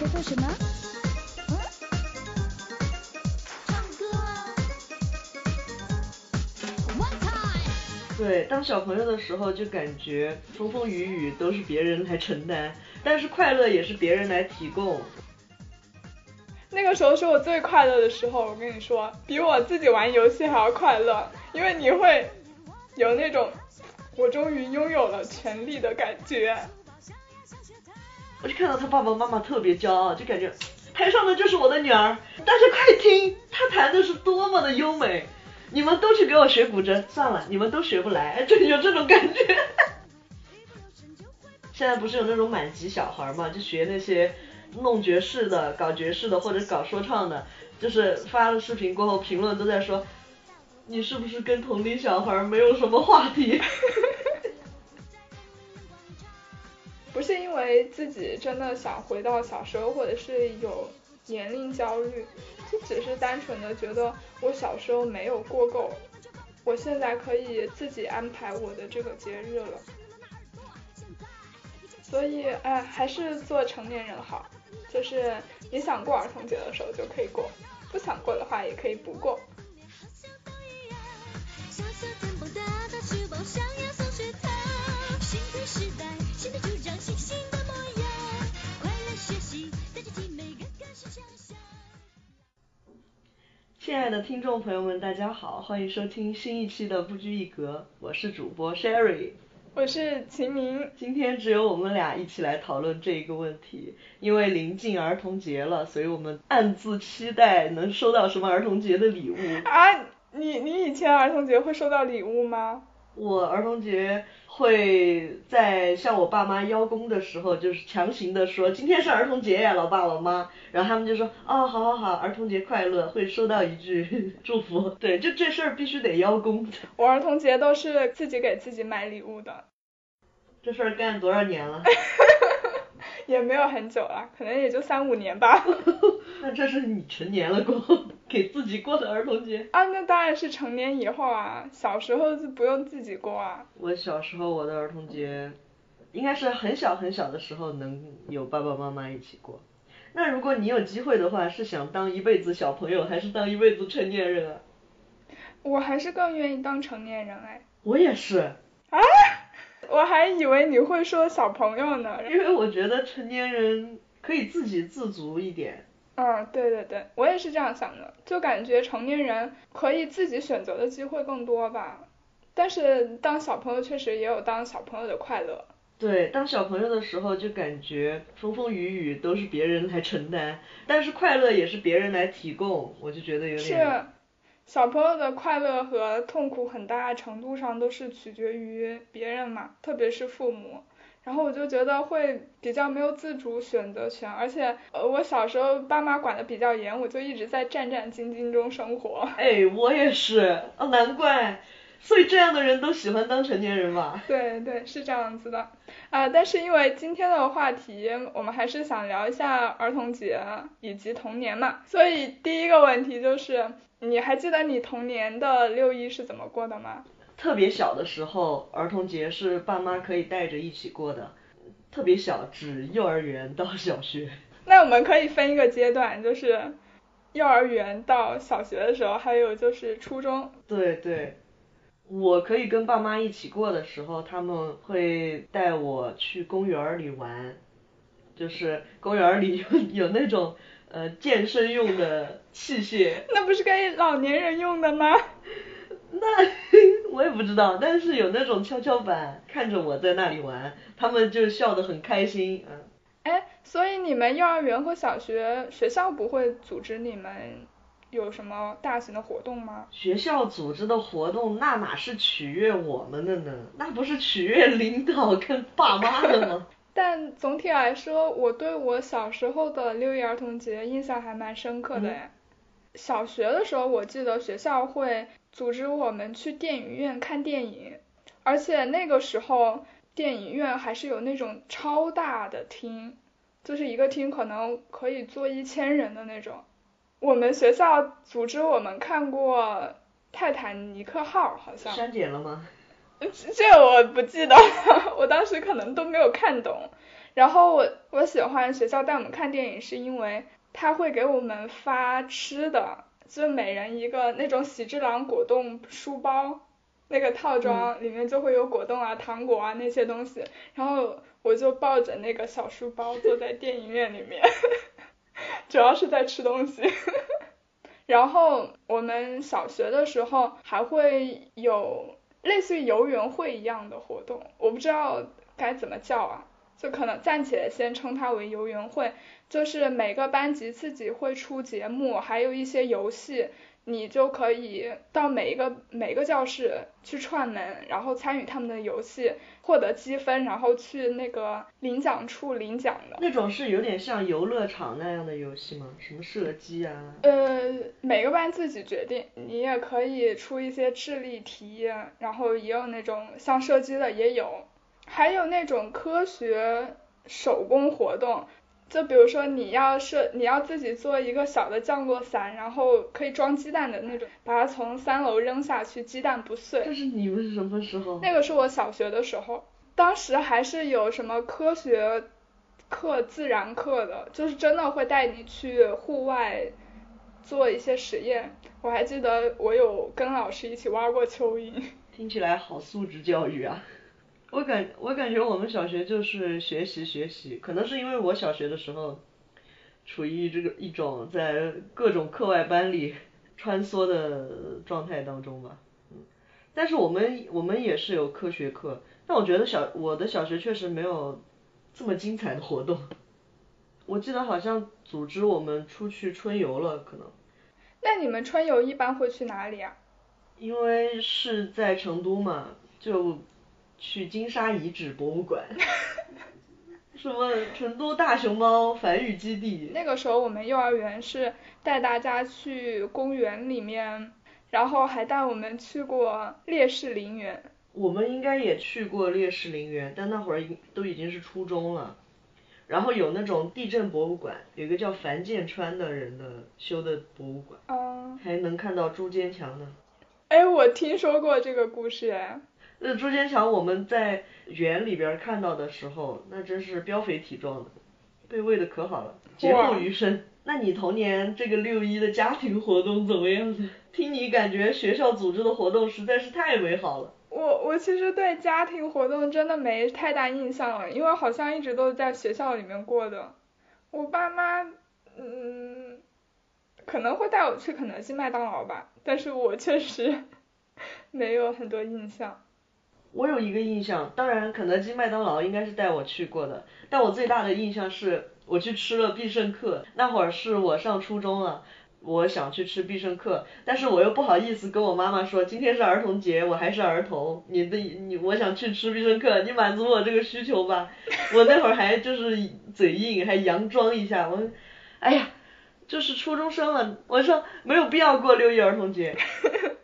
在做什么？嗯？唱歌啊。One time。对，当小朋友的时候就感觉风风雨雨都是别人来承担，但是快乐也是别人来提供。那个时候是我最快乐的时候，我跟你说，比我自己玩游戏还要快乐，因为你会有那种我终于拥有了权利的感觉。我就看到他爸爸妈妈特别骄傲，就感觉台上的就是我的女儿，大家快听，她弹的是多么的优美，你们都去给我学古筝，算了，你们都学不来，就有这种感觉。现在不是有那种满级小孩嘛，就学那些弄爵士的、搞爵士的或者搞说唱的，就是发了视频过后，评论都在说，你是不是跟同龄小孩没有什么话题？不是因为自己真的想回到小时候，或者是有年龄焦虑，就只是单纯的觉得我小时候没有过够，我现在可以自己安排我的这个节日了。所以，哎，还是做成年人好，就是你想过儿童节的时候就可以过，不想过的话也可以不过。亲爱的听众朋友们，大家好，欢迎收听新一期的不拘一格，我是主播 Sherry，我是秦明。今天只有我们俩一起来讨论这一个问题，因为临近儿童节了，所以我们暗自期待能收到什么儿童节的礼物。啊，你你以前儿童节会收到礼物吗？我儿童节会在向我爸妈邀功的时候，就是强行的说今天是儿童节呀，老爸老妈，然后他们就说哦，好好好，儿童节快乐，会收到一句 祝福。对，就这事儿必须得邀功。我儿童节都是自己给自己买礼物的。这事儿干多少年了？也没有很久了，可能也就三五年吧。那这是你成年了过后给自己过的儿童节？啊，那当然是成年以后啊，小时候就不用自己过啊。我小时候我的儿童节，应该是很小很小的时候能有爸爸妈妈一起过。那如果你有机会的话，是想当一辈子小朋友，还是当一辈子成年人啊？我还是更愿意当成年人哎。我也是。啊？我还以为你会说小朋友呢，因为我觉得成年人可以自给自足一点。嗯，对对对，我也是这样想的，就感觉成年人可以自己选择的机会更多吧。但是当小朋友确实也有当小朋友的快乐。对，当小朋友的时候就感觉风风雨雨都是别人来承担，但是快乐也是别人来提供，我就觉得有点。是。小朋友的快乐和痛苦很大程度上都是取决于别人嘛，特别是父母。然后我就觉得会比较没有自主选择权，而且呃我小时候爸妈管的比较严，我就一直在战战兢兢中生活。哎，我也是，哦难怪，所以这样的人都喜欢当成年人吧？对对，是这样子的。啊，但是因为今天的话题，我们还是想聊一下儿童节以及童年嘛，所以第一个问题就是。你还记得你童年的六一是怎么过的吗？特别小的时候，儿童节是爸妈可以带着一起过的。特别小，指幼儿园到小学。那我们可以分一个阶段，就是幼儿园到小学的时候，还有就是初中。对对，我可以跟爸妈一起过的时候，他们会带我去公园里玩，就是公园里有有那种。呃，健身用的器械。那不是给老年人用的吗？那我也不知道，但是有那种跷跷板，看着我在那里玩，他们就笑得很开心，嗯。哎，所以你们幼儿园和小学学校不会组织你们有什么大型的活动吗？学校组织的活动，那哪是取悦我们的呢？那不是取悦领导跟爸妈的吗？但总体来说，我对我小时候的六一儿童节印象还蛮深刻的哎。小学的时候，我记得学校会组织我们去电影院看电影，而且那个时候电影院还是有那种超大的厅，就是一个厅可能可以坐一千人的那种。我们学校组织我们看过《泰坦尼克号》，好像。删减了吗？这我不记得了，我当时可能都没有看懂。然后我我喜欢学校带我们看电影，是因为他会给我们发吃的，就每人一个那种喜之郎果冻书包，那个套装里面就会有果冻啊、糖果啊那些东西。然后我就抱着那个小书包 坐在电影院里面，主要是在吃东西。然后我们小学的时候还会有类似于游园会一样的活动，我不知道该怎么叫啊，就可能暂且先称它为游园会，就是每个班级自己会出节目，还有一些游戏，你就可以到每一个每个教室去串门，然后参与他们的游戏，获得积分，然后去那个领奖处领奖的。那种是有点像游乐场那样的游戏吗？什么射击啊？呃，每个班自己决定，你也可以出一些智力题，然后也有那种像射击的也有，还有那种科学手工活动，就比如说你要是你要自己做一个小的降落伞，然后可以装鸡蛋的那种，把它从三楼扔下去，鸡蛋不碎。这是你们是什么时候？那个是我小学的时候，当时还是有什么科学课、自然课的，就是真的会带你去户外做一些实验。我还记得我有跟老师一起挖过蚯蚓。听起来好素质教育啊！我感我感觉我们小学就是学习学习，可能是因为我小学的时候处于这个一种在各种课外班里 穿梭的状态当中吧。嗯，但是我们我们也是有科学课，但我觉得小我的小学确实没有这么精彩的活动。我记得好像组织我们出去春游了，可能。那你们春游一般会去哪里啊？因为是在成都嘛，就去金沙遗址博物馆，什么成都大熊猫繁育基地。那个时候我们幼儿园是带大家去公园里面，然后还带我们去过烈士陵园。我们应该也去过烈士陵园，但那会儿都已经是初中了。然后有那种地震博物馆，有一个叫樊建川的人的修的博物馆，嗯，还能看到朱坚强呢。哎，我听说过这个故事哎。那朱坚强我们在园里边看到的时候，那真是膘肥体壮的，被喂的可好了，劫后余生。那你童年这个六一的家庭活动怎么样呢？听你感觉学校组织的活动实在是太美好了。我我其实对家庭活动真的没太大印象了，因为好像一直都是在学校里面过的。我爸妈，嗯，可能会带我去肯德基、麦当劳吧，但是我确实 没有很多印象。我有一个印象，当然肯德基、麦当劳应该是带我去过的，但我最大的印象是我去吃了必胜客，那会儿是我上初中了。我想去吃必胜客，但是我又不好意思跟我妈妈说，今天是儿童节，我还是儿童，你的你我想去吃必胜客，你满足我这个需求吧。我那会儿还就是嘴硬，还佯装一下，我，哎呀，就是初中生了，我说没有必要过六一儿童节。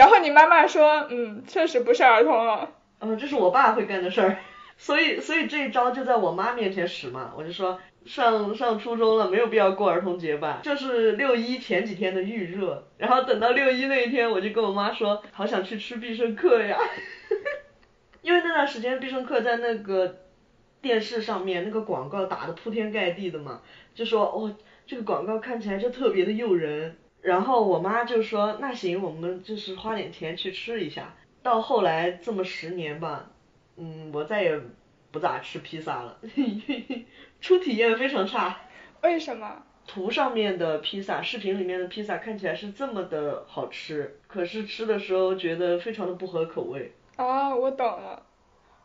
然后你妈妈说，嗯，确实不是儿童了。嗯，这是我爸会干的事儿，所以所以这一招就在我妈面前使嘛，我就说。上上初中了，没有必要过儿童节吧？就是六一前几天的预热，然后等到六一那一天，我就跟我妈说，好想去吃必胜客呀，因为那段时间必胜客在那个电视上面那个广告打的铺天盖地的嘛，就说哦这个广告看起来就特别的诱人，然后我妈就说那行我们就是花点钱去吃一下，到后来这么十年吧，嗯我再也不咋吃披萨了。初体验非常差。为什么？图上面的披萨，视频里面的披萨看起来是这么的好吃，可是吃的时候觉得非常的不合口味。啊，我懂了。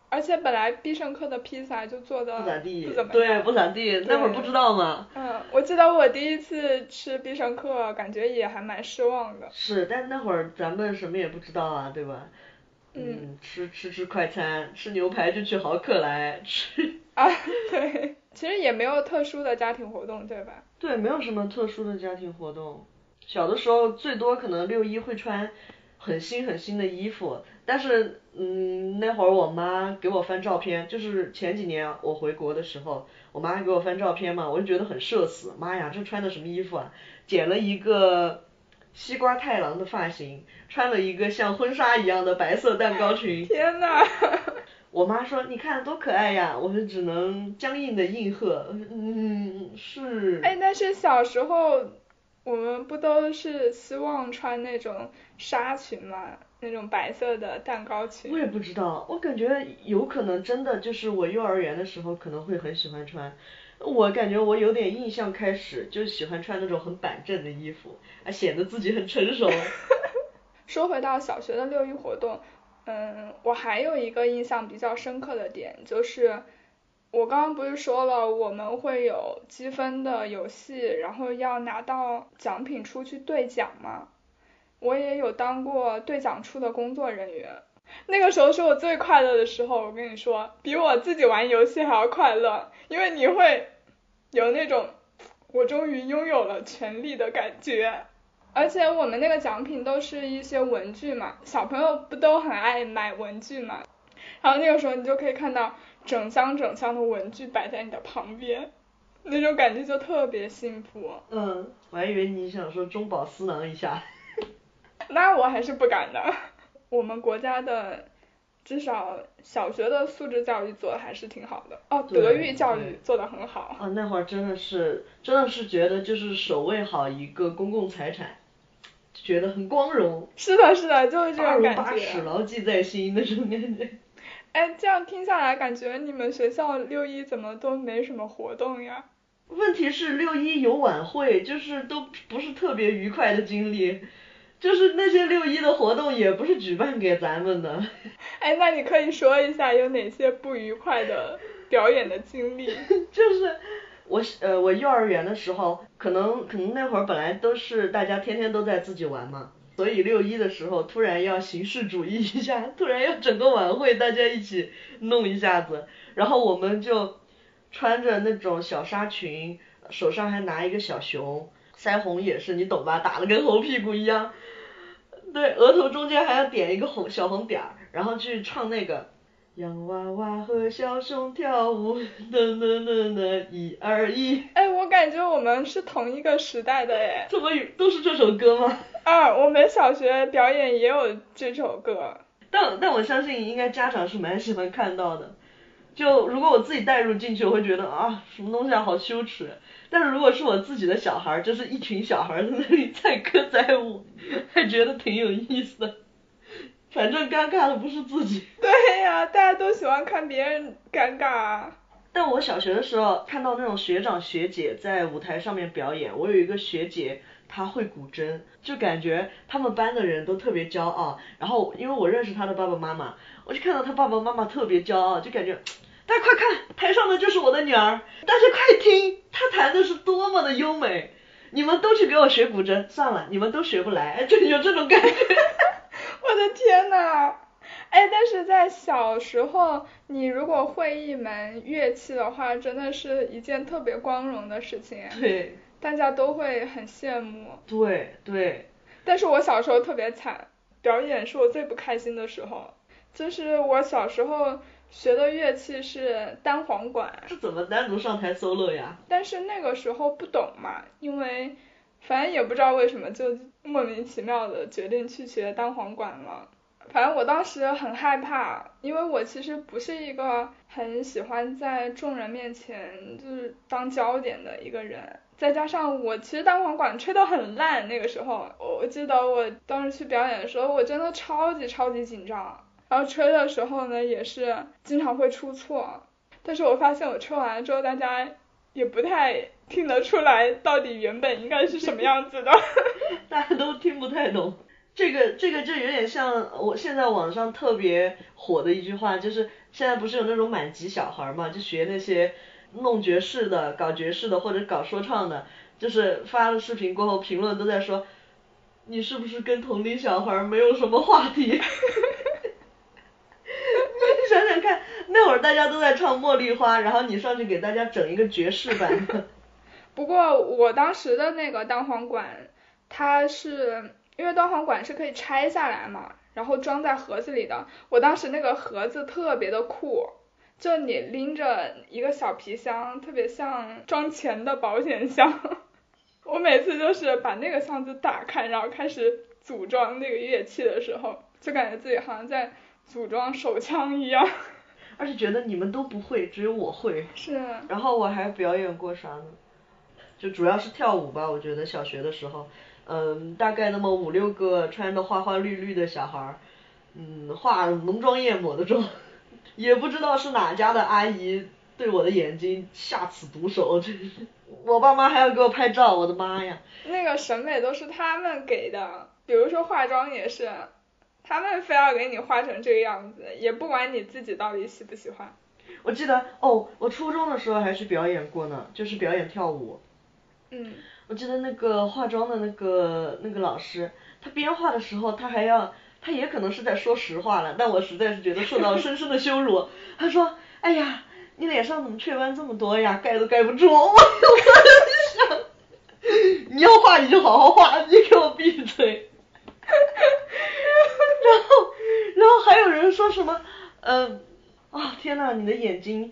而且本来必胜客的披萨就做的不咋地，对，不咋地，那会儿不知道嘛。嗯，我记得我第一次吃必胜客，感觉也还蛮失望的。是，但那会儿咱们什么也不知道啊，对吧？嗯。吃吃吃快餐，吃牛排就去豪客来吃。啊，对。其实也没有特殊的家庭活动，对吧？对，没有什么特殊的家庭活动。小的时候最多可能六一会穿很新很新的衣服，但是嗯那会儿我妈给我翻照片，就是前几年我回国的时候，我妈给我翻照片嘛，我就觉得很社死，妈呀这穿的什么衣服啊？剪了一个西瓜太郎的发型，穿了一个像婚纱一样的白色蛋糕裙。天呐！我妈说你看多可爱呀，我们只能僵硬的应和，嗯是。哎，但是小时候我们不都是希望穿那种纱裙吗？那种白色的蛋糕裙。我也不知道，我感觉有可能真的就是我幼儿园的时候可能会很喜欢穿。我感觉我有点印象开始就喜欢穿那种很板正的衣服，啊显得自己很成熟。说回到小学的六一活动，嗯，我还有一个印象比较深刻的点就是，我刚刚不是说了我们会有积分的游戏，然后要拿到奖品出去兑奖吗？我也有当过兑奖处的工作人员，那个时候是我最快乐的时候，我跟你说，比我自己玩游戏还要快乐，因为你会有那种我终于拥有了权利的感觉。而且我们那个奖品都是一些文具嘛，小朋友不都很爱买文具嘛？然后那个时候你就可以看到整箱整箱的文具摆在你的旁边，那种感觉就特别幸福。嗯，我还以为你想说中饱私囊一下。那我还是不敢的。我们国家的至少小学的素质教育做的还是挺好的。哦，德育教育做的很好。啊，那会儿真的是，真的是觉得就是守卫好一个公共财产，觉得很光荣，是的，是的，就是这种感觉八耻，觉。牢记在心那种感觉。哎，这样听下来，感觉你们学校六一怎么都没什么活动呀？问题是六一有晚会，就是都不是特别愉快的经历，就是那些六一的活动也不是举办给咱们的。哎，那你可以说一下有哪些不愉快的表演的经历？就是我呃我幼儿园的时候，可能可能那会儿本来都是大家天天都在自己玩嘛，所以六一的时候突然要形式主义一下，突然要整个晚会大家一起弄一下子，然后我们就穿着那种小纱裙，手上还拿一个小熊，腮红也是你懂吧，打的跟猴屁股一样。对，额头中间还要点一个红小红点儿，然后去唱那个洋娃娃和小熊跳舞，噔噔噔噔，一二一，哎，我感觉我们是同一个时代的哎。怎么有都是这首歌吗？啊，我们小学表演也有这首歌。但但我相信应该家长是蛮喜欢看到的。就如果我自己带入进去，我会觉得啊，什么东西啊，好羞耻。但是如果是我自己的小孩儿，就是一群小孩儿在那里 载歌载舞，还觉得挺有意思的。反正尴尬的不是自己。对呀、大家都喜欢看别人尴尬啊。但我小学的时候看到那种学长学姐在舞台上面表演，我有一个学姐，她会古筝，就感觉他们班的人都特别骄傲。然后因为我认识她的爸爸妈妈，我就看到她爸爸妈妈特别骄傲，就感觉，大家快看，台上的就是我的女儿，大家快听，她弹的是多么的优美。你们都去给我学古筝，算了，你们都学不来，就有这种感觉。我的天呐！哎，但是在小时候，你如果会一门乐器的话，真的是一件特别光荣的事情，对大家都会很羡慕。对对，但是我小时候特别惨，表演是我最不开心的时候。就是我小时候学的乐器是单簧管，这怎么单独上台 solo 呀？但是那个时候不懂嘛，因为反正也不知道为什么就莫名其妙的决定去学单簧管了。反正我当时很害怕，因为我其实不是一个很喜欢在众人面前就是当焦点的一个人，再加上我其实单簧管吹得很烂，那个时候我我记得我当时去表演的时候，我真的超级超级紧张，然后吹的时候呢也是经常会出错，但是我发现我吹完了之后，大家也不太听得出来到底原本应该是什么样子的。大家都听不太懂。这个这个就有点像我现在网上特别火的一句话，就是现在不是有那种满级小孩嘛，就学那些弄爵士的、搞爵士的或者搞说唱的，就是发了视频过后，评论都在说，你是不是跟同龄小孩没有什么话题？那会儿大家都在唱茉莉花，然后你上去给大家整一个爵士版的。不过我当时的那个单簧管，它是因为单簧管是可以拆下来嘛，然后装在盒子里的。我当时那个盒子特别的酷，就你拎着一个小皮箱，特别像装钱的保险箱。我每次就是把那个箱子打开，然后开始组装那个乐器的时候，就感觉自己好像在组装手枪一样。而且觉得你们都不会，只有我会。是，然后我还表演过啥呢？就主要是跳舞吧，我觉得小学的时候，嗯，大概那么五六个穿的花花绿绿的小孩儿，嗯，化浓妆艳抹的妆，也不知道是哪家的阿姨对我的眼睛下此毒手，真是，我爸妈还要给我拍照，我的妈呀！那个审美都是他们给的，比如说化妆也是，他们非要给你画成这个样子，也不管你自己到底喜不喜欢。我记得哦，我初中的时候还去表演过呢，就是表演跳舞。嗯，我记得那个化妆的那个那个老师，他边画的时候，他还要，他也可能是在说实话了，但我实在是觉得受到深深的羞辱。他说：“哎呀，你脸上怎么雀斑这么多呀？盖都盖不住。” 我我在想，你要画你就好好画，你给我闭嘴。然后，然后还有人说什么，嗯、啊、天呐，你的眼睛。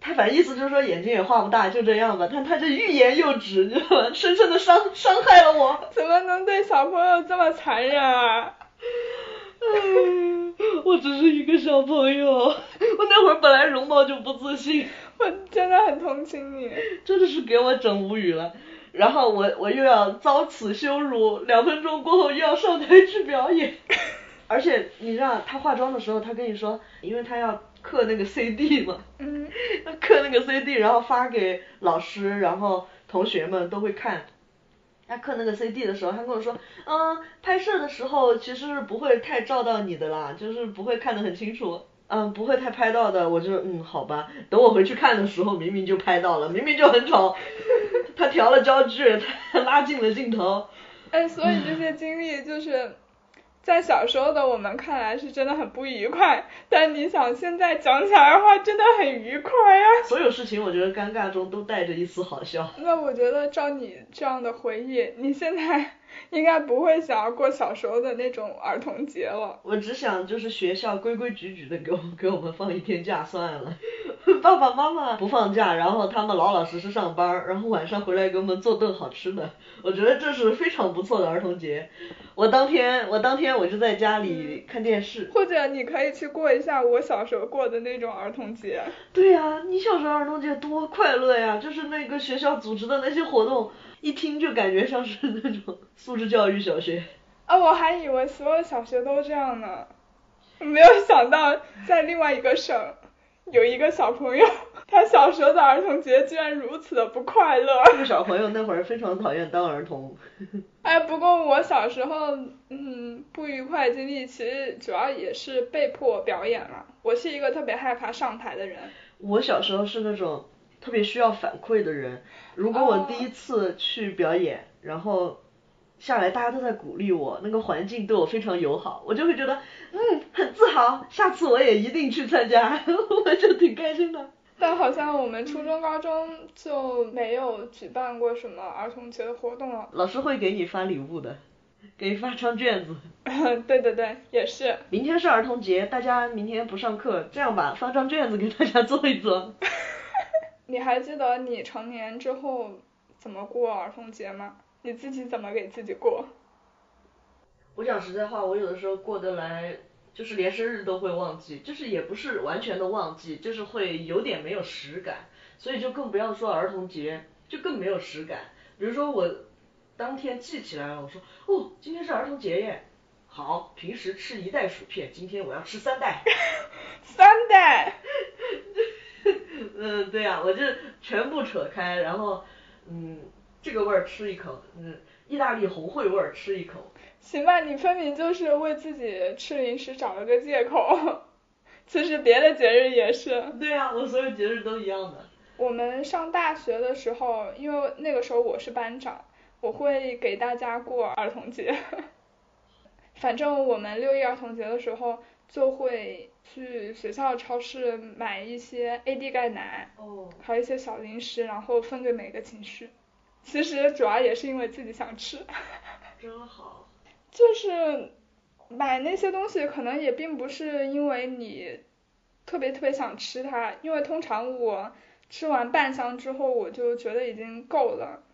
他反正意思就是说眼睛也画不大，就这样吧。但他这欲言又止，你知道吗？深深的伤伤害了我。怎么能对小朋友这么残忍啊？唉，我只是一个小朋友，我那会儿本来容貌就不自信，我真的很同情你。真的是给我整无语了。然后我我又要遭此羞辱，两分钟过后又要上台去表演。而且你知道他化妆的时候，他跟你说，因为他要刻那个 CD 嘛，嗯，他刻那个 CD，然后发给老师，然后同学们都会看。他刻那个 CD 的时候，他跟我说，嗯，拍摄的时候其实是不会太照到你的啦，就是不会看得很清楚，嗯，不会太拍到的。我就嗯，好吧，等我回去看的时候，明明就拍到了，明明就很丑，他调了焦距，他拉近了镜头。哎，所以这些经历就是。在小时候的我们看来是真的很不愉快，但你想现在讲起来的话，真的很愉快呀、啊。所有事情我觉得尴尬中都带着一丝好笑。那我觉得照你这样的回忆，你现在 应该不会想要过小时候的那种儿童节了。我只想就是学校规规矩矩的给我给我们放一天假算了，爸爸妈妈不放假，然后他们老老实实上班，然后晚上回来给我们做顿好吃的，我觉得这是非常不错的儿童节。我当天我当天我就在家里看电视。或者你可以去过一下我小时候过的那种儿童节。对呀、啊，你小时候儿童节多快乐呀！就是那个学校组织的那些活动，一听就感觉像是那种素质教育小学。啊，我还以为所有小学都这样呢，没有想到在另外一个省有一个小朋友，他小时候的儿童节居然如此的不快乐。这个小朋友那会儿非常讨厌当儿童。哎，不过我小时候，嗯，不愉快经历其实主要也是被迫表演了。我是一个特别害怕上台的人。我小时候是那种特别需要反馈的人，如果我第一次去表演，然后下来大家都在鼓励我，那个环境对我非常友好，我就会觉得，嗯，很自豪，下次我也一定去参加，我就挺开心的。但好像我们初中、高中就没有举办过什么儿童节的活动了。老师会给你发礼物的，给你发张卷子。对对对，也是。明天是儿童节，大家明天不上课，这样吧，发张卷子给大家做一做。你还记得你成年之后怎么过儿童节吗？你自己怎么给自己过？我讲实在话，我有的时候过得来。就是连生日都会忘记，就是也不是完全的忘记，就是会有点没有实感，所以就更不要说儿童节，就更没有实感。比如说我当天记起来了，我说哦，今天是儿童节耶，好，平时吃一袋薯片，今天我要吃三袋。三袋。嗯，对呀、啊，我就全部扯开，然后嗯，这个味儿吃一口，嗯，意大利红烩味儿吃一口。行吧，你分明就是为自己吃零食找了个借口。其实别的节日也是。对呀、啊，我所有节日都一样的。我们上大学的时候，因为那个时候我是班长，我会给大家过儿童节。反正我们六一儿童节的时候，就会去学校超市买一些 AD 钙奶，哦，还有一些小零食，然后分给每个寝室。其实主要也是因为自己想吃。真好。就是买那些东西，可能也并不是因为你特别特别想吃它，因为通常我吃完半箱之后，我就觉得已经够了。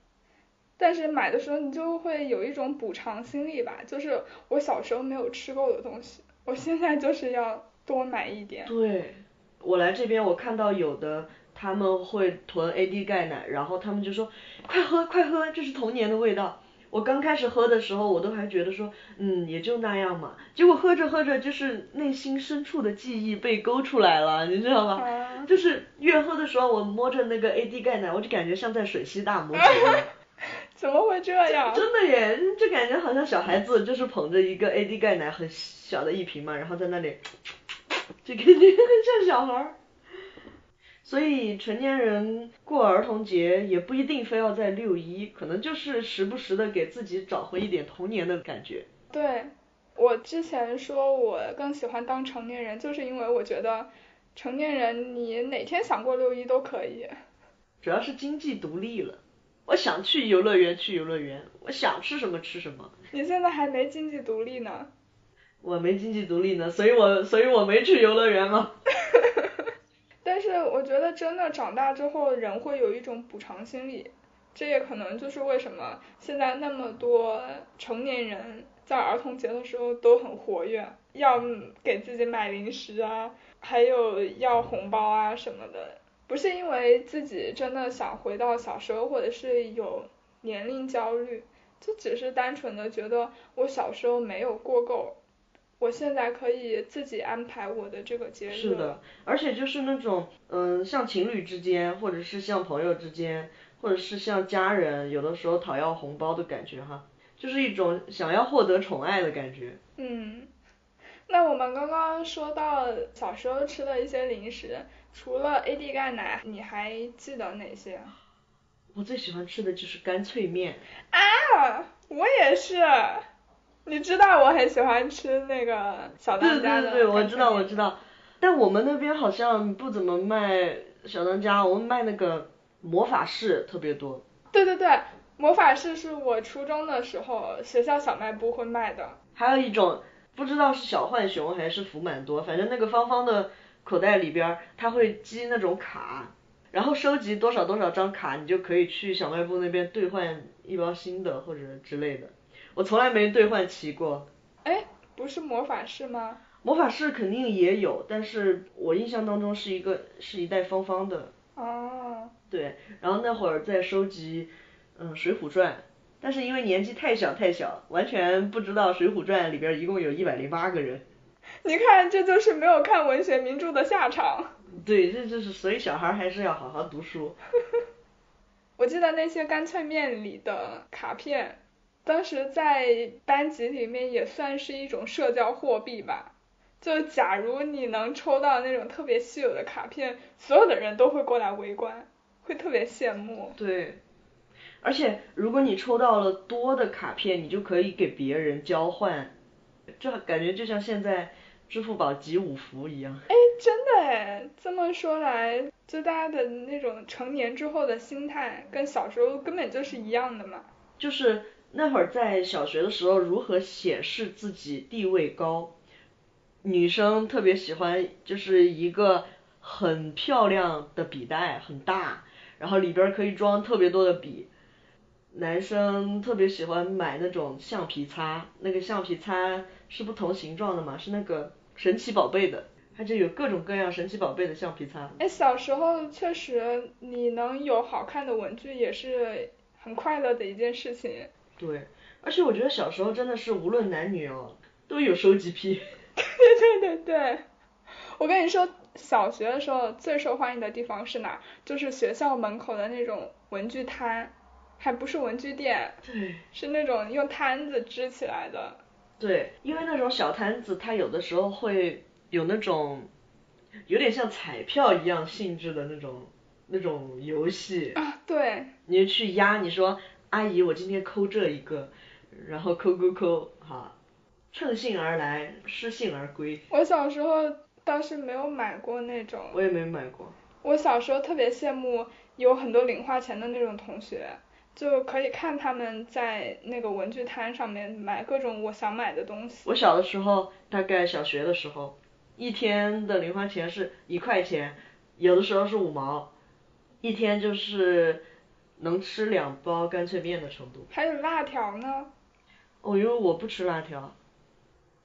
但是买的时候你就会有一种补偿心理吧，就是我小时候没有吃够的东西，我现在就是要多买一点。对，我来这边我看到有的他们会囤 AD 钙奶，然后他们就说快喝快喝，这是童年的味道。我刚开始喝的时候，我都还觉得说，嗯，也就那样嘛。结果喝着喝着，就是内心深处的记忆被勾出来了，你知道吗？啊就是越喝的时候，我摸着那个 AD 钙奶，我就感觉像在吮吸大 拇指。怎么会这样？真的耶，就感觉好像小孩子就是捧着一个 AD 钙奶很小的一瓶嘛，然后在那里，就感觉很像小孩儿。所以成年人过儿童节也不一定非要在六一，可能就是时不时的给自己找回一点童年的感觉。对，我之前说我更喜欢当成年人，就是因为我觉得成年人你哪天想过六一都可以。主要是经济独立了，我想去游乐园去游乐园，我想吃什么吃什么。你现在还没经济独立呢。我没经济独立呢，所以我所以我没去游乐园嘛。但是我觉得真的长大之后，人会有一种补偿心理，这也可能就是为什么现在那么多成年人在儿童节的时候都很活跃，要给自己买零食啊，还有要红包啊什么的，不是因为自己真的想回到小时候，或者是有年龄焦虑，就只是单纯的觉得我小时候没有过够。我现在可以自己安排我的这个节日。是的，而且就是那种，嗯，像情侣之间，或者是像朋友之间，或者是像家人，有的时候讨要红包的感觉哈，就是一种想要获得宠爱的感觉。嗯，那我们刚刚说到小时候吃的一些零食，除了 AD 钙奶，你还记得哪些？我最喜欢吃的就是干脆面。啊，我也是。你知道我很喜欢吃那个小当家的对对对，我知道我知道，但我们那边好像不怎么卖小当家，我们卖那个魔法士特别多。对对对，魔法士是我初中的时候学校小卖部会卖的。还有一种不知道是小浣熊还是福满多，反正那个方方的口袋里边儿，它会积那种卡，然后收集多少多少张卡，你就可以去小卖部那边兑换一包新的或者之类的。我从来没兑换齐过。哎，不是魔法士吗？魔法士肯定也有，但是我印象当中是一个是一袋方方的。哦。对，然后那会儿在收集，嗯，《水浒传》，但是因为年纪太小太小，完全不知道《水浒传》里边一共有一百零八个人。你看，这就是没有看文学名著的下场。对，这就是所以小孩还是要好好读书。我记得那些干脆面里的卡片。当时在班级里面也算是一种社交货币吧，就假如你能抽到那种特别稀有的卡片，所有的人都会过来围观，会特别羡慕。对，而且如果你抽到了多的卡片，你就可以给别人交换，就感觉就像现在支付宝集五福一样。哎，真的哎，这么说来，就大家的那种成年之后的心态，跟小时候根本就是一样的嘛。就是。那会儿在小学的时候，如何显示自己地位高？女生特别喜欢就是一个很漂亮的笔袋，很大，然后里边可以装特别多的笔。男生特别喜欢买那种橡皮擦，那个橡皮擦是不同形状的嘛，是那个神奇宝贝的，它就有各种各样神奇宝贝的橡皮擦。哎，小时候确实你能有好看的文具也是很快乐的一件事情。对，而且我觉得小时候真的是无论男女哦，都有收集癖。对对对对，我跟你说，小学的时候最受欢迎的地方是哪？就是学校门口的那种文具摊，还不是文具店，对，是那种用摊子支起来的。对，因为那种小摊子，它有的时候会有那种有点像彩票一样性质的那种那种游戏。啊，对。你就去压，你说。阿姨，我今天抠这一个，然后抠抠抠，哈，乘兴而来，失兴而归。我小时候倒是没有买过那种。我也没买过。我小时候特别羡慕有很多零花钱的那种同学，就可以看他们在那个文具摊上面买各种我想买的东西。我小的时候，大概小学的时候，一天的零花钱是一块钱，有的时候是五毛，一天就是。能吃两包干脆面的程度。还有辣条呢。哦，因为我不吃辣条，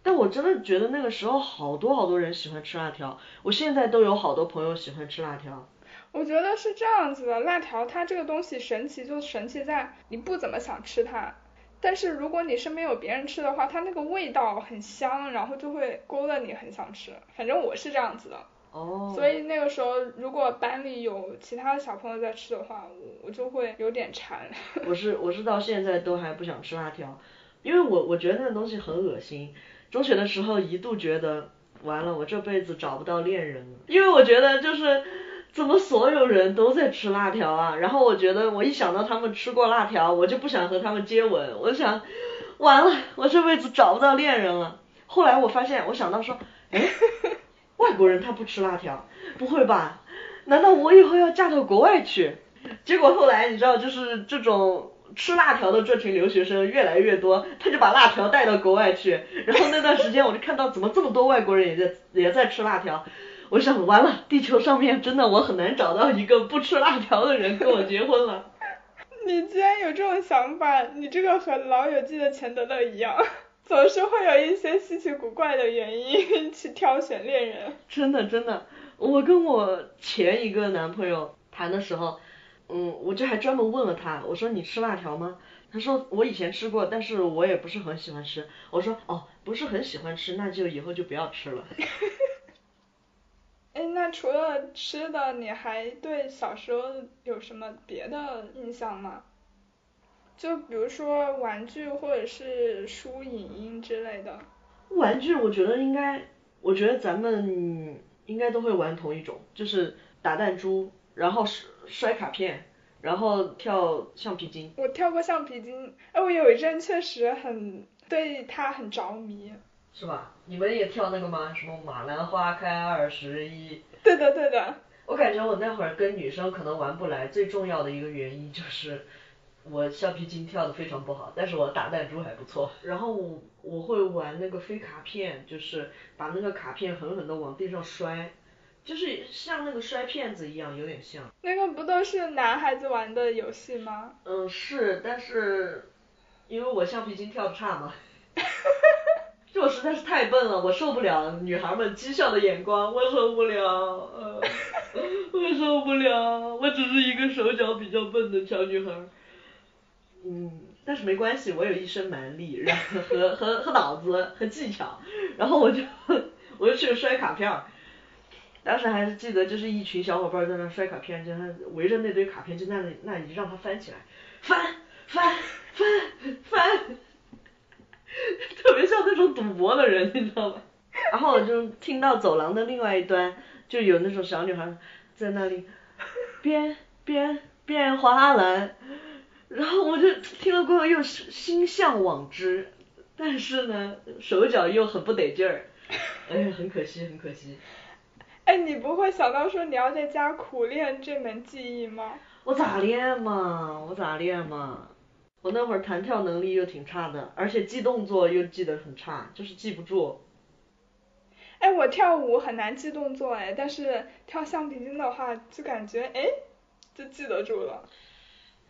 但我真的觉得那个时候好多好多人喜欢吃辣条，我现在都有好多朋友喜欢吃辣条。我觉得是这样子的，辣条它这个东西神奇就神奇在你不怎么想吃它，但是如果你身边有别人吃的话，它那个味道很香，然后就会勾勒你很想吃。反正我是这样子的。哦。所以那个时候如果班里有其他的小朋友在吃的话，我我就会有点馋。我是我是到现在都还不想吃辣条，因为我我觉得那个东西很恶心。中学的时候一度觉得完了，我这辈子找不到恋人了，因为我觉得就是怎么所有人都在吃辣条啊，然后我觉得我一想到他们吃过辣条，我就不想和他们接吻，我想完了，我这辈子找不到恋人了。后来我发现，我想到说，哎，外国人他不吃辣条，不会吧？难道我以后要嫁到国外去？结果后来你知道，就是这种。吃辣条的这群留学生越来越多，他就把辣条带到国外去，然后那段时间我就看到怎么这么多外国人也在 也在吃辣条，我想完了，地球上面真的我很难找到一个不吃辣条的人跟我结婚了。你既然有这种想法，你这个和老友记的钱德勒一样，总是会有一些稀奇古怪的原因 去挑选恋人。真的真的，我跟我前一个男朋友谈的时候。嗯，我就还专门问了他，我说你吃辣条吗？他说我以前吃过，但是我也不是很喜欢吃。我说哦，不是很喜欢吃，那就以后就不要吃了。哎，那除了吃的，你还对小时候有什么别的印象吗？就比如说玩具或者是书、影音之类的。玩具我觉得应该，我觉得咱们应该都会玩同一种，就是打弹珠。然后摔摔卡片，然后跳橡皮筋。我跳过橡皮筋，哎，我有一阵确实很对它很着迷。是吧？你们也跳那个吗？什么马兰花开二十一？对的对的。我感觉我那会儿跟女生可能玩不来，最重要的一个原因就是我橡皮筋跳的非常不好，但是我打弹珠还不错。然后我我会玩那个飞卡片，就是把那个卡片狠狠的往地上摔。就是像那个摔片子一样，有点像。那个不都是男孩子玩的游戏吗？嗯，是，但是因为我橡皮筋跳的差嘛，就我实在是太笨了，我受不了女孩们讥笑的眼光，我受不了，呃，我受不了，我只是一个手脚比较笨的小女孩。嗯，但是没关系，我有一身蛮力，然后和和和脑子和技巧，然后我就我就去摔卡片儿。当时还是记得，就是一群小伙伴在那摔卡片，就围着那堆卡片就在那那里让他翻起来，翻翻翻翻，特别像那种赌博的人，你知道吧？然后我就听到走廊的另外一端就有那种小女孩在那里编编编花篮，然后我就听了过后又心向往之，但是呢手脚又很不得劲儿，哎呀很可惜很可惜。哎，你不会想到说你要在家苦练这门技艺吗？我咋练嘛？我咋练嘛？我那会儿弹跳能力又挺差的，而且记动作又记得很差，就是记不住。哎，我跳舞很难记动作哎，但是跳橡皮筋的话，就感觉哎，就记得住了。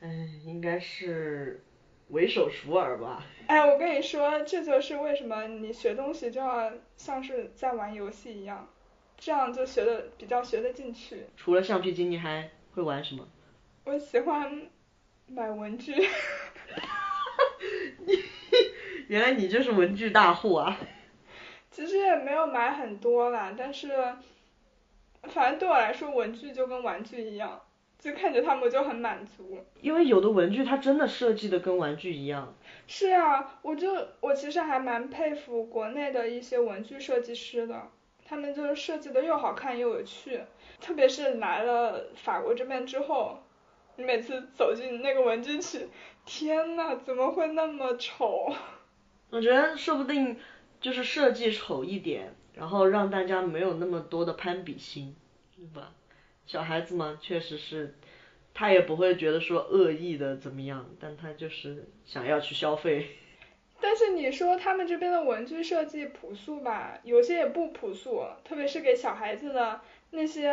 哎，应该是为手熟耳吧。哎，我跟你说，这就是为什么你学东西就要像是在玩游戏一样。这样就学的比较学得进去。除了橡皮筋，你还会玩什么？我喜欢买文具。哈哈哈！你 原来你就是文具大户啊。其实也没有买很多啦，但是反正对我来说，文具就跟玩具一样，就看着他们就很满足。因为有的文具它真的设计的跟玩具一样。是啊，我就我其实还蛮佩服国内的一些文具设计师的。他们就是设计的又好看又有趣，特别是来了法国这边之后，你每次走进那个文具区，天呐，怎么会那么丑？我觉得说不定就是设计丑一点，然后让大家没有那么多的攀比心，对吧？小孩子嘛，确实是，他也不会觉得说恶意的怎么样，但他就是想要去消费。但是你说他们这边的文具设计朴素吧，有些也不朴素，特别是给小孩子的，那些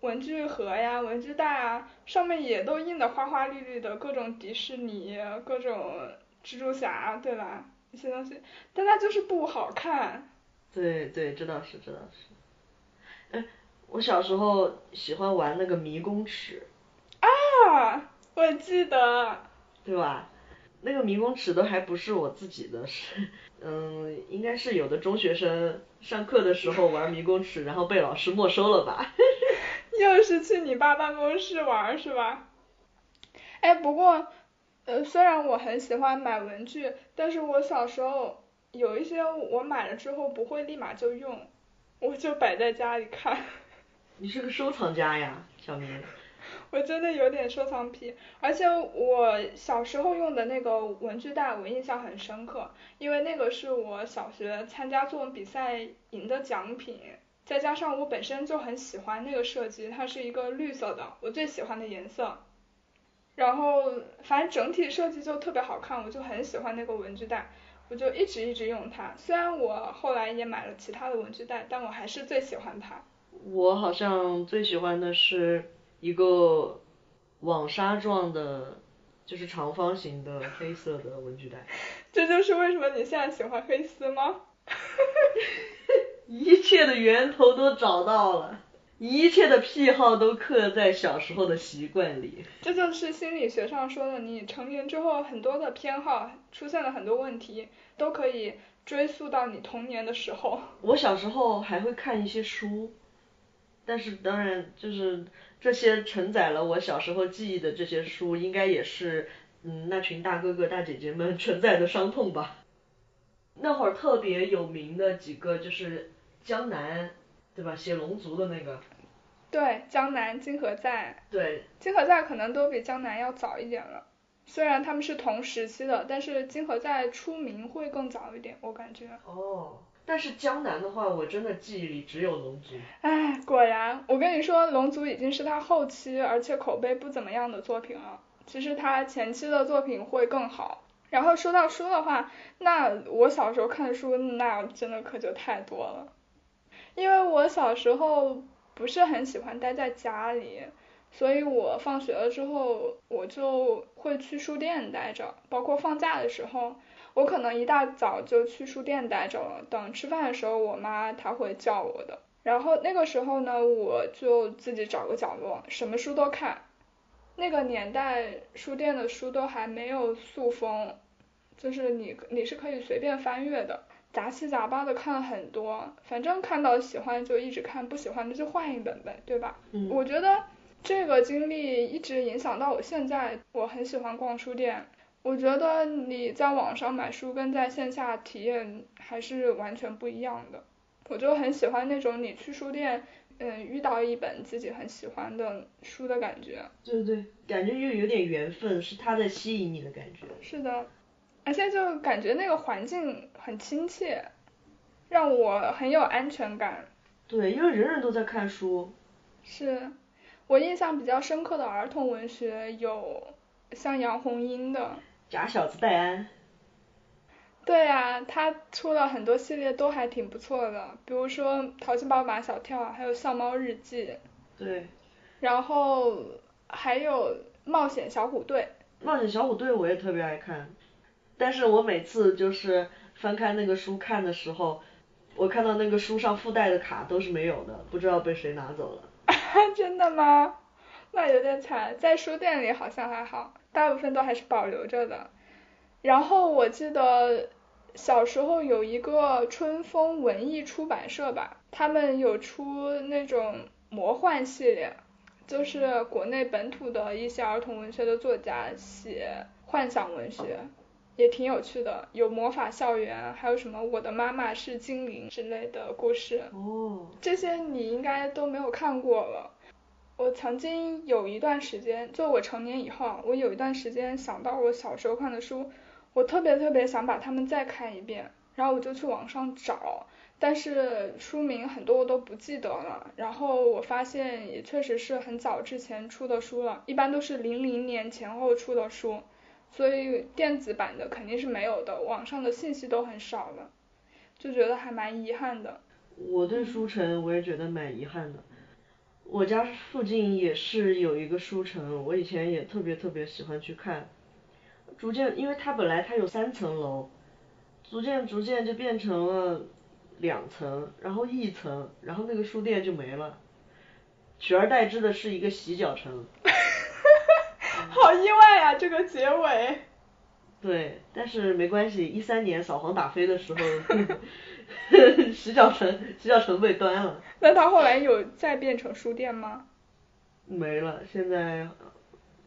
文具盒呀、文具袋啊，上面也都印的花花绿绿的，各种迪士尼、各种蜘蛛侠，对吧？一些东西，但它就是不好看。对对，这倒是这倒是。哎，我小时候喜欢玩那个迷宫尺，啊，我记得。对吧？那个迷宫尺都还不是我自己的，是嗯，应该是有的中学生上课的时候玩迷宫尺，然后被老师没收了吧？又是去你爸办公室玩是吧？哎，不过，呃，虽然我很喜欢买文具，但是我小时候有一些我买了之后不会立马就用，我就摆在家里看。你是个收藏家呀，小明。我真的有点收藏癖，而且我小时候用的那个文具袋我印象很深刻，因为那个是我小学参加作文比赛赢的奖品，再加上我本身就很喜欢那个设计，它是一个绿色的，我最喜欢的颜色。然后反正整体设计就特别好看，我就很喜欢那个文具袋，我就一直一直用它。虽然我后来也买了其他的文具袋，但我还是最喜欢它。我好像最喜欢的是一个网纱状的，就是长方形的黑色的文具袋。这就是为什么你现在喜欢黑丝吗？一切的源头都找到了，一切的癖好都刻在小时候的习惯里。这就是心理学上说的，你成年之后很多的偏好出现了很多问题，都可以追溯到你童年的时候。我小时候还会看一些书，但是当然就是这些承载了我小时候记忆的这些书，应该也是嗯那群大哥哥大姐姐们 承载的伤痛吧。那会儿特别有名的几个就是江南，对吧？写龙族的那个。对，江南、金河在，对，金河在可能都比江南要早一点了。虽然他们是同时期的，但是金河在出名会更早一点，我感觉。哦，但是江南的话，我真的记忆里只有龙族。唉，果然，我跟你说，龙族已经是他后期而且口碑不怎么样的作品了。其实他前期的作品会更好。然后说到书的话，那我小时候看书那真的可就太多了，因为我小时候不是很喜欢待在家里，所以我放学了之后我就会去书店待着，包括放假的时候，我可能一大早就去书店待着了，等吃饭的时候我妈她会叫我的，然后那个时候呢我就自己找个角落，什么书都看。那个年代书店的书都还没有塑封，就是你你是可以随便翻阅的，杂七杂八的看了很多，反正看到喜欢就一直看，不喜欢的就换一本呗，对吧？嗯。我觉得这个经历一直影响到我现在，我很喜欢逛书店。我觉得你在网上买书跟在线下体验还是完全不一样的，我就很喜欢那种你去书店。嗯，遇到一本自己很喜欢的书的感觉。对对，感觉又有点缘分，是他在吸引你的感觉。是的，而且就感觉那个环境很亲切，让我很有安全感。对，因为人人都在看书。是，我印象比较深刻的儿童文学有像杨红樱的。假小子戴安。对啊，他出了很多系列都还挺不错的，比如说《淘气包马小跳》，还有《笑猫日记》。对。然后还有《冒险小虎队》。冒险小虎队我也特别爱看，但是我每次就是翻开那个书看的时候，我看到那个书上附带的卡都是没有的，不知道被谁拿走了。真的吗？那有点惨，在书店里好像还好，大部分都还是保留着的。然后我记得小时候有一个春风文艺出版社吧，他们有出那种魔幻系列，就是国内本土的一些儿童文学的作家写幻想文学，也挺有趣的，有魔法校园，还有什么我的妈妈是精灵之类的故事。哦。这些你应该都没有看过了。我曾经有一段时间，就我成年以后，我有一段时间想到我小时候看的书。我特别特别想把它们再看一遍，然后我就去网上找，但是书名很多我都不记得了。然后我发现也确实是很早之前出的书了，一般都是零零年前后出的书，所以电子版的肯定是没有的，网上的信息都很少了，就觉得还蛮遗憾的。我对书城我也觉得蛮遗憾的，我家附近也是有一个书城，我以前也特别特别喜欢去看。逐渐，因为它本来它有三层楼，逐渐逐渐就变成了两层，然后一层，然后那个书店就没了，取而代之的是一个洗脚城。好意外呀、这个结尾。对，但是没关系，一三年扫黄打非的时候，洗脚城洗脚城被端了，那它后来有再变成书店吗？没了，现在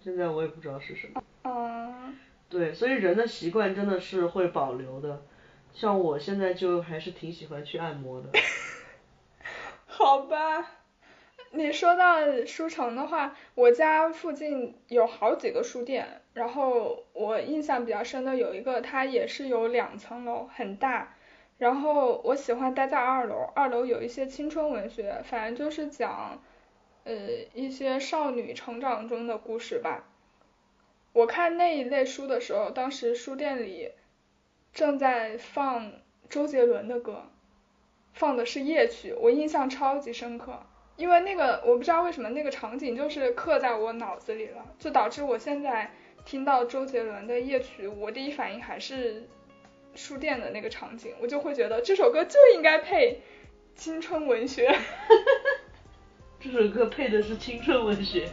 现在我也不知道是什么。嗯，对，所以人的习惯真的是会保留的，像我现在就还是挺喜欢去按摩的。好吧。你说到书城的话，我家附近有好几个书店，然后我印象比较深的有一个，它也是有两层楼，很大。然后我喜欢待在二楼，二楼有一些青春文学，反正就是讲，呃，一些少女成长中的故事吧。我看那一类书的时候，当时书店里正在放周杰伦的歌，放的是夜曲，我印象超级深刻。因为那个我不知道为什么那个场景就是刻在我脑子里了，就导致我现在听到周杰伦的夜曲，我第一反应还是书店的那个场景，我就会觉得这首歌就应该配青春文学。这首歌配的是青春文学。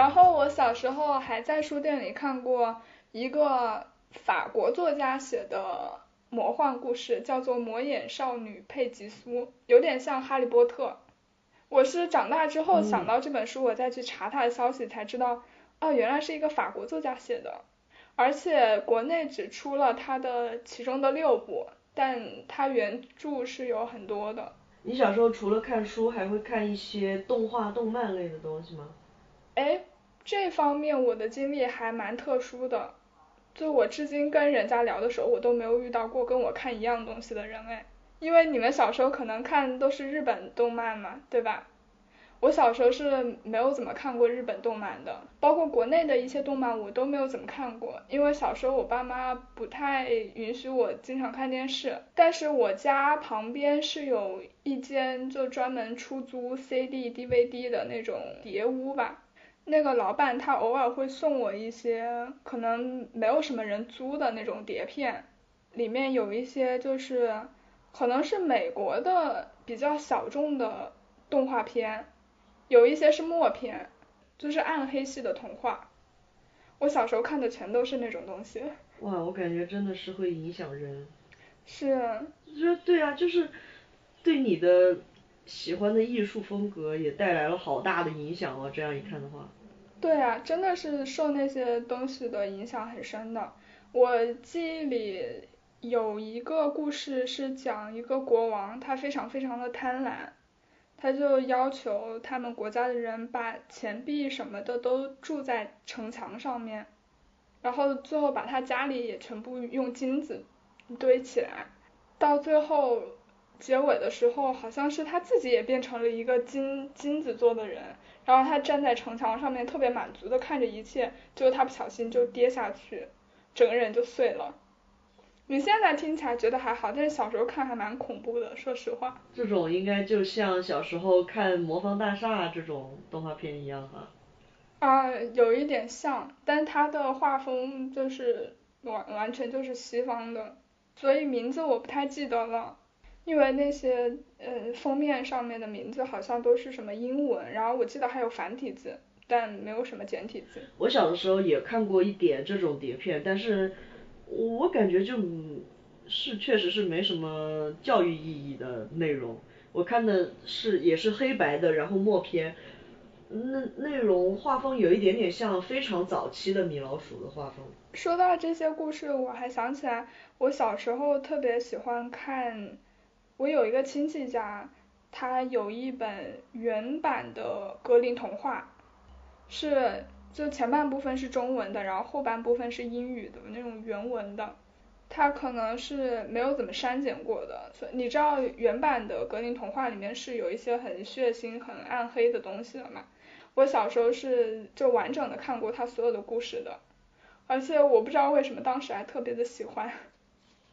然后我小时候还在书店里看过一个法国作家写的魔幻故事，叫做《魔眼少女佩吉苏》，有点像《哈利波特》。我是长大之后想到这本书，我再去查它的消息，才知道，哦，原来是一个法国作家写的，而且国内只出了它的其中的六部，但它原著是有很多的。你小时候除了看书，还会看一些动画、动漫类的东西吗？哎，这方面我的经历还蛮特殊的，就我至今跟人家聊的时候，我都没有遇到过跟我看一样东西的人哎，因为你们小时候可能看都是日本动漫嘛，对吧？我小时候是没有怎么看过日本动漫的，包括国内的一些动漫我都没有怎么看过，因为小时候我爸妈不太允许我经常看电视，但是我家旁边是有一间就专门出租 CD、DVD 的那种碟屋吧。那个老板他偶尔会送我一些可能没有什么人租的那种碟片，里面有一些就是可能是美国的比较小众的动画片，有一些是默片，就是暗黑系的童话。我小时候看的全都是那种东西。哇，我感觉真的是会影响人。是，就说对啊，就是对你的喜欢的艺术风格也带来了好大的影响哦。这样一看的话，对啊，真的是受那些东西的影响很深的。我记忆里有一个故事是讲一个国王，他非常非常的贪婪，他就要求他们国家的人把钱币什么的都铸在城墙上面，然后最后把他家里也全部用金子堆起来，到最后结尾的时候，好像是他自己也变成了一个金金子做的人，然后他站在城墙上面特别满足的看着一切，结果他不小心就跌下去，整个人就碎了。你现在听起来觉得还好，但是小时候看还蛮恐怖的，说实话。这种应该就像小时候看《魔方大厦》这种动画片一样哈。啊，有一点像，但它的画风就是完完全就是西方的，所以名字我不太记得了，因为那些呃封面上面的名字好像都是什么英文，然后我记得还有繁体字，但没有什么简体字。我小的时候也看过一点这种碟片，但是我感觉就是确实是没什么教育意义的内容。我看的是也是黑白的，然后默片，那内容画风有一点点像非常早期的米老鼠的画风。说到这些故事，我还想起来，我小时候特别喜欢看，我有一个亲戚家，他有一本原版的格林童话，是就前半部分是中文的，然后后半部分是英语的那种原文的，它可能是没有怎么删减过的，所以你知道原版的格林童话里面是有一些很血腥、很暗黑的东西的嘛？我小时候是就完整的看过他所有的故事的。而且我不知道为什么当时还特别的喜欢，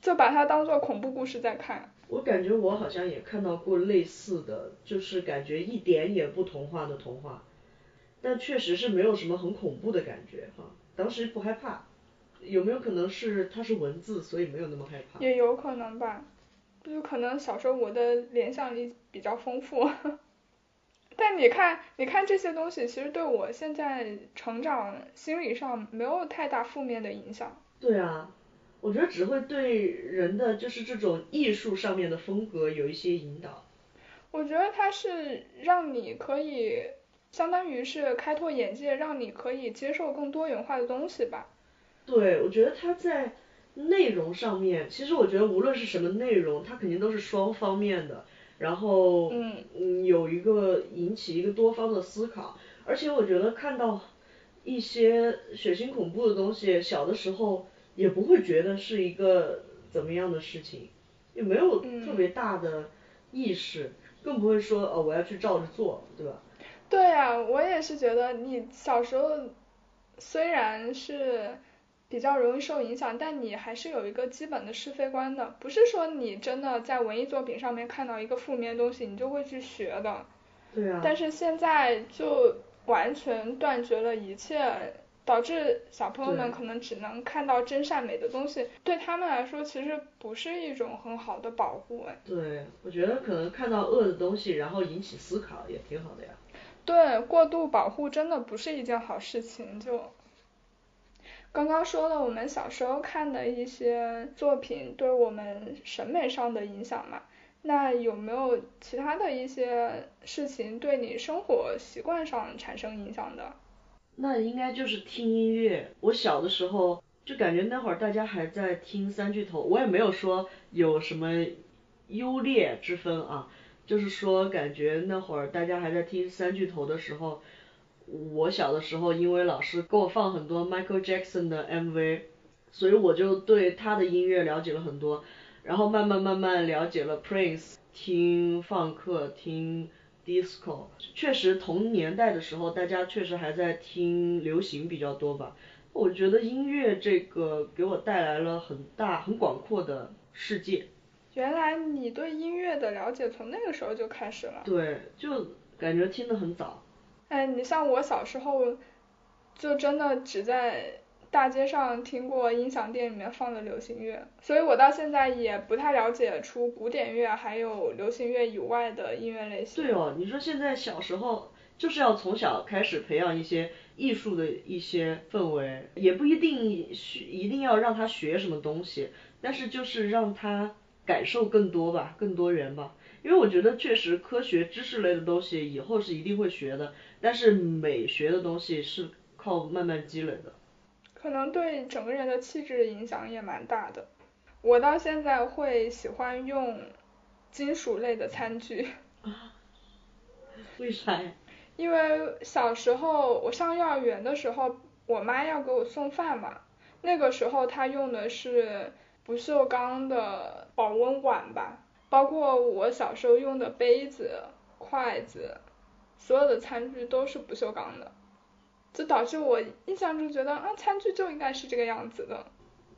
就把它当做恐怖故事在看。我感觉我好像也看到过类似的，就是感觉一点也不童话的童话，但确实是没有什么很恐怖的感觉哈，当时不害怕。有没有可能是它是文字，所以没有那么害怕？也有可能吧，就可能小时候我的联想力比较丰富。但你看，你看这些东西，其实对我现在成长心理上没有太大负面的影响。对啊，我觉得只会对人的就是这种艺术上面的风格有一些引导。我觉得它是让你可以，相当于是开拓眼界，让你可以接受更多元化的东西吧。对，我觉得它在内容上面，其实我觉得无论是什么内容，它肯定都是双方面的。然后，嗯，有一个引起一个多方的思考，而且我觉得看到一些血腥恐怖的东西，小的时候也不会觉得是一个怎么样的事情，也没有特别大的意识，更不会说哦我要去照着做，对吧？对呀，我也是觉得你小时候虽然是。比较容易受影响，但你还是有一个基本的是非观的，不是说你真的在文艺作品上面看到一个负面东西，你就会去学的。对啊。但是现在就完全断绝了一切，导致小朋友们可能只能看到真善美的东西，对他们来说其实不是一种很好的保护。对，我觉得可能看到恶的东西，然后引起思考也挺好的呀。对，过度保护真的不是一件好事情，就。刚刚说了我们小时候看的一些作品对我们审美上的影响嘛，那有没有其他的一些事情对你生活习惯上产生影响的？那应该就是听音乐。我小的时候就感觉那会儿大家还在听三巨头，我也没有说有什么优劣之分啊，就是说感觉那会儿大家还在听三巨头的时候。我小的时候，因为老师给我放很多 Michael Jackson 的 MV，所以我就对他的音乐了解了很多，然后慢慢慢慢了解了 Prince，听放克，听 disco，确实同年代的时候，大家确实还在听流行比较多吧。我觉得音乐这个给我带来了很大很广阔的世界。原来你对音乐的了解从那个时候就开始了。对，就感觉听得很早。哎，你像我小时候，就真的只在大街上听过音响店里面放的流行乐，所以我到现在也不太了解除古典乐还有流行乐以外的音乐类型。对哦，你说现在小时候就是要从小开始培养一些艺术的一些氛围，也不一定学一定要让他学什么东西，但是就是让他感受更多吧，更多元吧。因为我觉得确实科学知识类的东西以后是一定会学的。但是美学的东西是靠慢慢积累的，可能对整个人的气质影响也蛮大的。我到现在会喜欢用金属类的餐具。啊为啥呀？因为小时候我上幼儿园的时候，我妈要给我送饭嘛，那个时候她用的是不锈钢的保温碗吧，包括我小时候用的杯子、筷子，所有的餐具都是不锈钢的，就导致我印象中觉得啊，餐具就应该是这个样子的。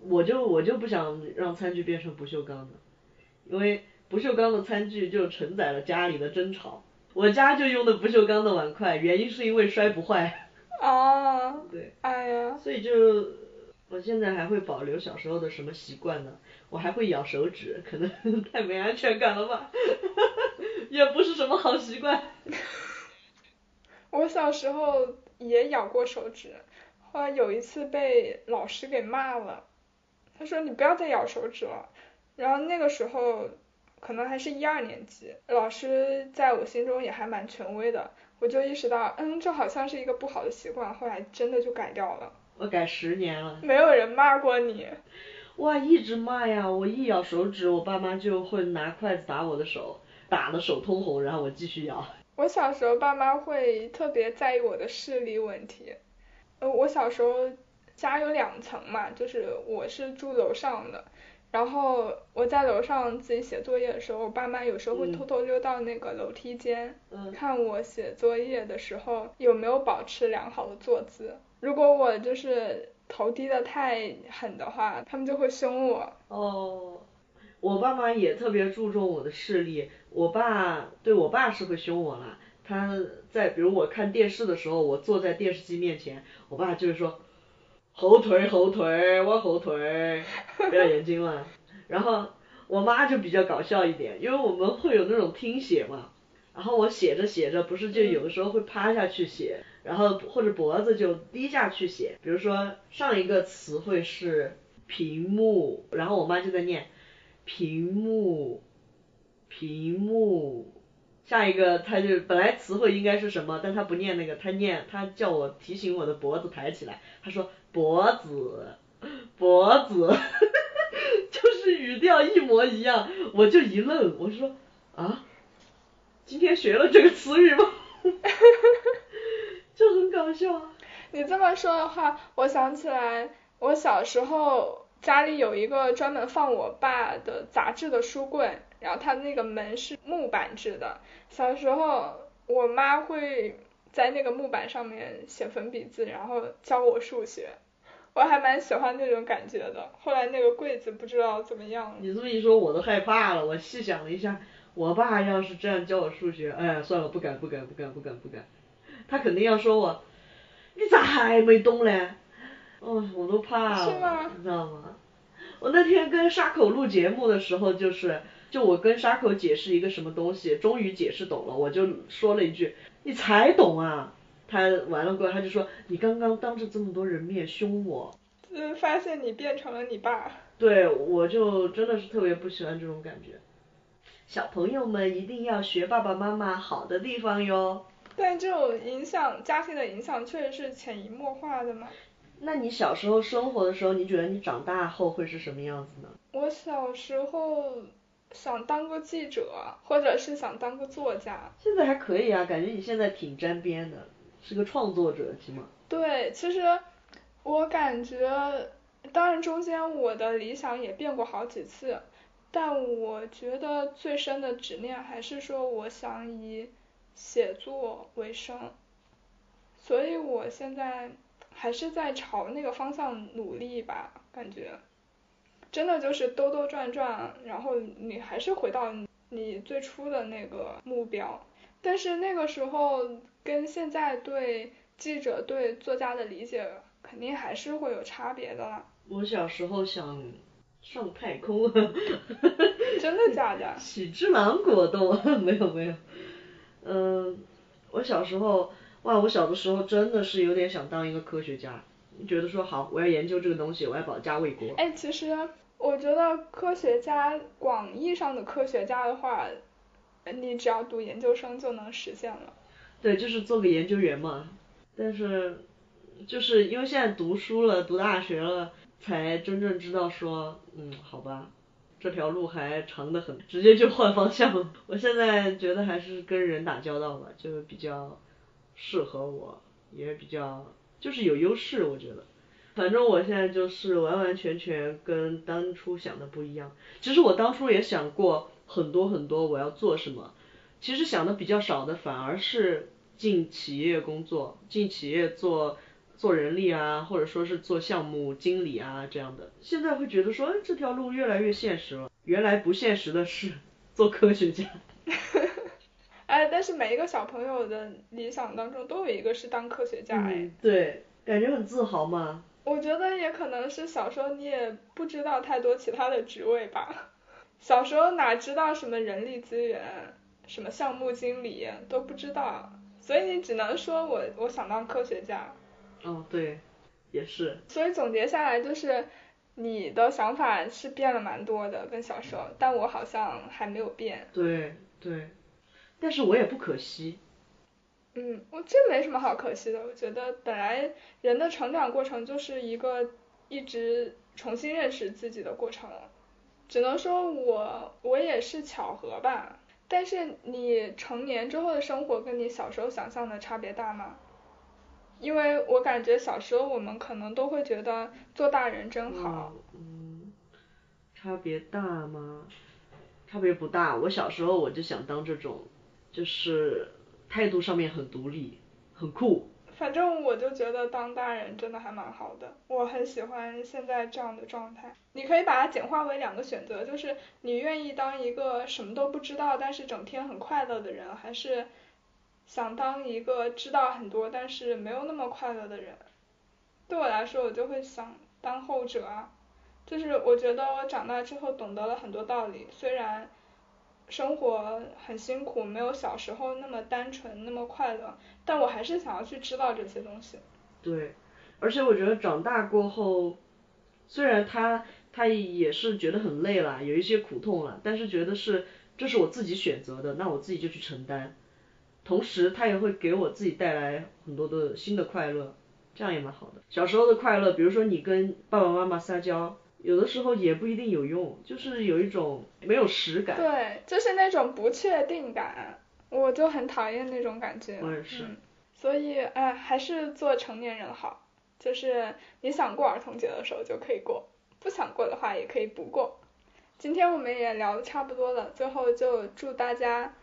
我就我就不想让餐具变成不锈钢的，因为不锈钢的餐具就承载了家里的争吵。我家就用的不锈钢的碗筷，原因是因为摔不坏。啊，对，哎呀，所以就我现在还会保留小时候的什么习惯呢？我还会咬手指，可能 太没安全感了吧，也不是什么好习惯。我小时候也咬过手指，后来有一次被老师给骂了，他说你不要再咬手指了。然后那个时候可能还是一二年级，老师在我心中也还蛮权威的，我就意识到，嗯，这好像是一个不好的习惯，后来真的就改掉了。我改十年了。没有人骂过你，哇，一直骂呀！我一咬手指，我爸妈就会拿筷子打我的手，打的手通红，然后我继续咬。我小时候爸妈会特别在意我的视力问题，呃，我小时候家有两层嘛，就是我是住楼上的，然后我在楼上自己写作业的时候，我爸妈有时候会嗯偷偷溜到那个楼梯间，嗯看我写作业的时候有没有保持良好的坐姿。如果我就是头低的太狠的话，他们就会凶我。哦，我爸妈也特别注重我的视力，我爸对我爸是会凶我啦。他在比如我看电视的时候，我坐在电视机面前，我爸就是说后退后退往后退，不要眼睛了。然后我妈就比较搞笑一点，因为我们会有那种听写嘛，然后我写着写着，不是就有的时候会趴下去写，然后或者脖子就低下去写，比如说上一个词汇是屏幕，然后我妈就在念屏幕，屏幕。下一个，他就本来词汇应该是什么，但他不念那个，他念，他叫我提醒我的脖子抬起来，他说脖子，脖子，哈哈哈就是语调一模一样，我就一愣，我说啊，今天学了这个词语吗？就很搞笑。你这么说的话，我想起来，我小时候家里有一个专门放我爸的杂志的书柜，然后它那个门是木板制的。小时候，我妈会在那个木板上面写粉笔字，然后教我数学，我还蛮喜欢那种感觉的。后来那个柜子不知道怎么样了。你这么一说，我都害怕了。我细想了一下，我爸要是这样教我数学，哎呀，算了，不敢，不敢，不敢，不敢，不敢。他肯定要说我，你咋还没动嘞？哦，我都怕了，是吗你知道吗？我那天跟沙口录节目的时候，就是，就我跟沙口解释一个什么东西，终于解释懂了，我就说了一句，你才懂啊？他完了过后，他就说，你刚刚当着这么多人面凶我，嗯发现你变成了你爸。对，我就真的是特别不喜欢这种感觉。小朋友们一定要学爸爸妈妈好的地方哟。但这种影响，家庭的影响确实是潜移默化的嘛。那你小时候生活的时候，你觉得你长大后会是什么样子呢？我小时候想当个记者，或者是想当个作家。现在还可以啊，感觉你现在挺沾边的，是个创作者起码。对，其实我感觉，当然中间我的理想也变过好几次，但我觉得最深的执念还是说我想以写作为生，所以我现在还是在朝那个方向努力吧，感觉，真的就是兜兜转转，然后你还是回到你最初的那个目标，但是那个时候跟现在对记者对作家的理解肯定还是会有差别的啦。我小时候想上太空，真的假的？喜之郎果冻，没有没有，嗯，我小时候，哇，我小的时候真的是有点想当一个科学家，觉得说好，我要研究这个东西，我要保家卫国。哎，其实我觉得科学家广义上的科学家的话，你只要读研究生就能实现了。对，就是做个研究员嘛。但是，就是因为现在读书了，读大学了，才真正知道说，嗯，好吧，这条路还长得很，直接就换方向了。我现在觉得还是跟人打交道吧，就比较适合我，也比较就是有优势，我觉得。反正我现在就是完完全全跟当初想的不一样。其实我当初也想过很多很多我要做什么，其实想的比较少的反而是进企业工作，进企业做做人力啊，或者说是做项目经理啊这样的。现在会觉得说，哎，这条路越来越现实了。原来不现实的是做科学家。哎，但是每一个小朋友的理想当中都有一个是当科学家哎。嗯，对，感觉很自豪嘛。我觉得也可能是小时候你也不知道太多其他的职位吧，小时候哪知道什么人力资源，什么项目经理都不知道，所以你只能说我我想当科学家。哦，对，也是。所以总结下来就是，你的想法是变了蛮多的，跟小时候，但我好像还没有变。对对，但是我也不可惜。嗯，我这没什么好可惜的，我觉得本来人的成长过程就是一个一直重新认识自己的过程，只能说我我也是巧合吧。但是你成年之后的生活跟你小时候想象的差别大吗？因为我感觉小时候我们可能都会觉得做大人真好，嗯，差别大吗？差别不大。我小时候我就想当这种，就是态度上面很独立，很酷。反正我就觉得当大人真的还蛮好的，我很喜欢现在这样的状态。你可以把它简化为两个选择，就是你愿意当一个什么都不知道，但是整天很快乐的人，还是想当一个知道很多但是没有那么快乐的人。对我来说，我就会想当后者啊，就是我觉得我长大之后懂得了很多道理，虽然生活很辛苦，没有小时候那么单纯那么快乐，但我还是想要去知道这些东西。对，而且我觉得长大过后，虽然他他也是觉得很累了，有一些苦痛了，但是觉得是这是我自己选择的，那我自己就去承担。同时，他也会给我自己带来很多的新的快乐，这样也蛮好的。小时候的快乐，比如说你跟爸爸妈妈撒娇，有的时候也不一定有用，就是有一种没有实感。对，就是那种不确定感，我就很讨厌那种感觉。我也是嗯，所以哎，还是做成年人好，就是你想过儿童节的时候就可以过，不想过的话也可以不过。今天我们也聊的差不多了，最后就祝大家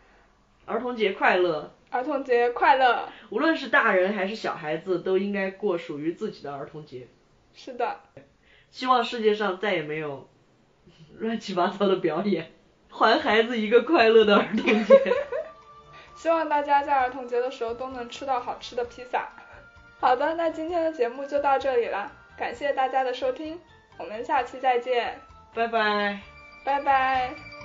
儿童节快乐！儿童节快乐！无论是大人还是小孩子，都应该过属于自己的儿童节。是的，希望世界上再也没有乱七八糟的表演，还孩子一个快乐的儿童节。希望大家在儿童节的时候都能吃到好吃的披萨。好的，那今天的节目就到这里了，感谢大家的收听，我们下期再见，拜拜。拜拜。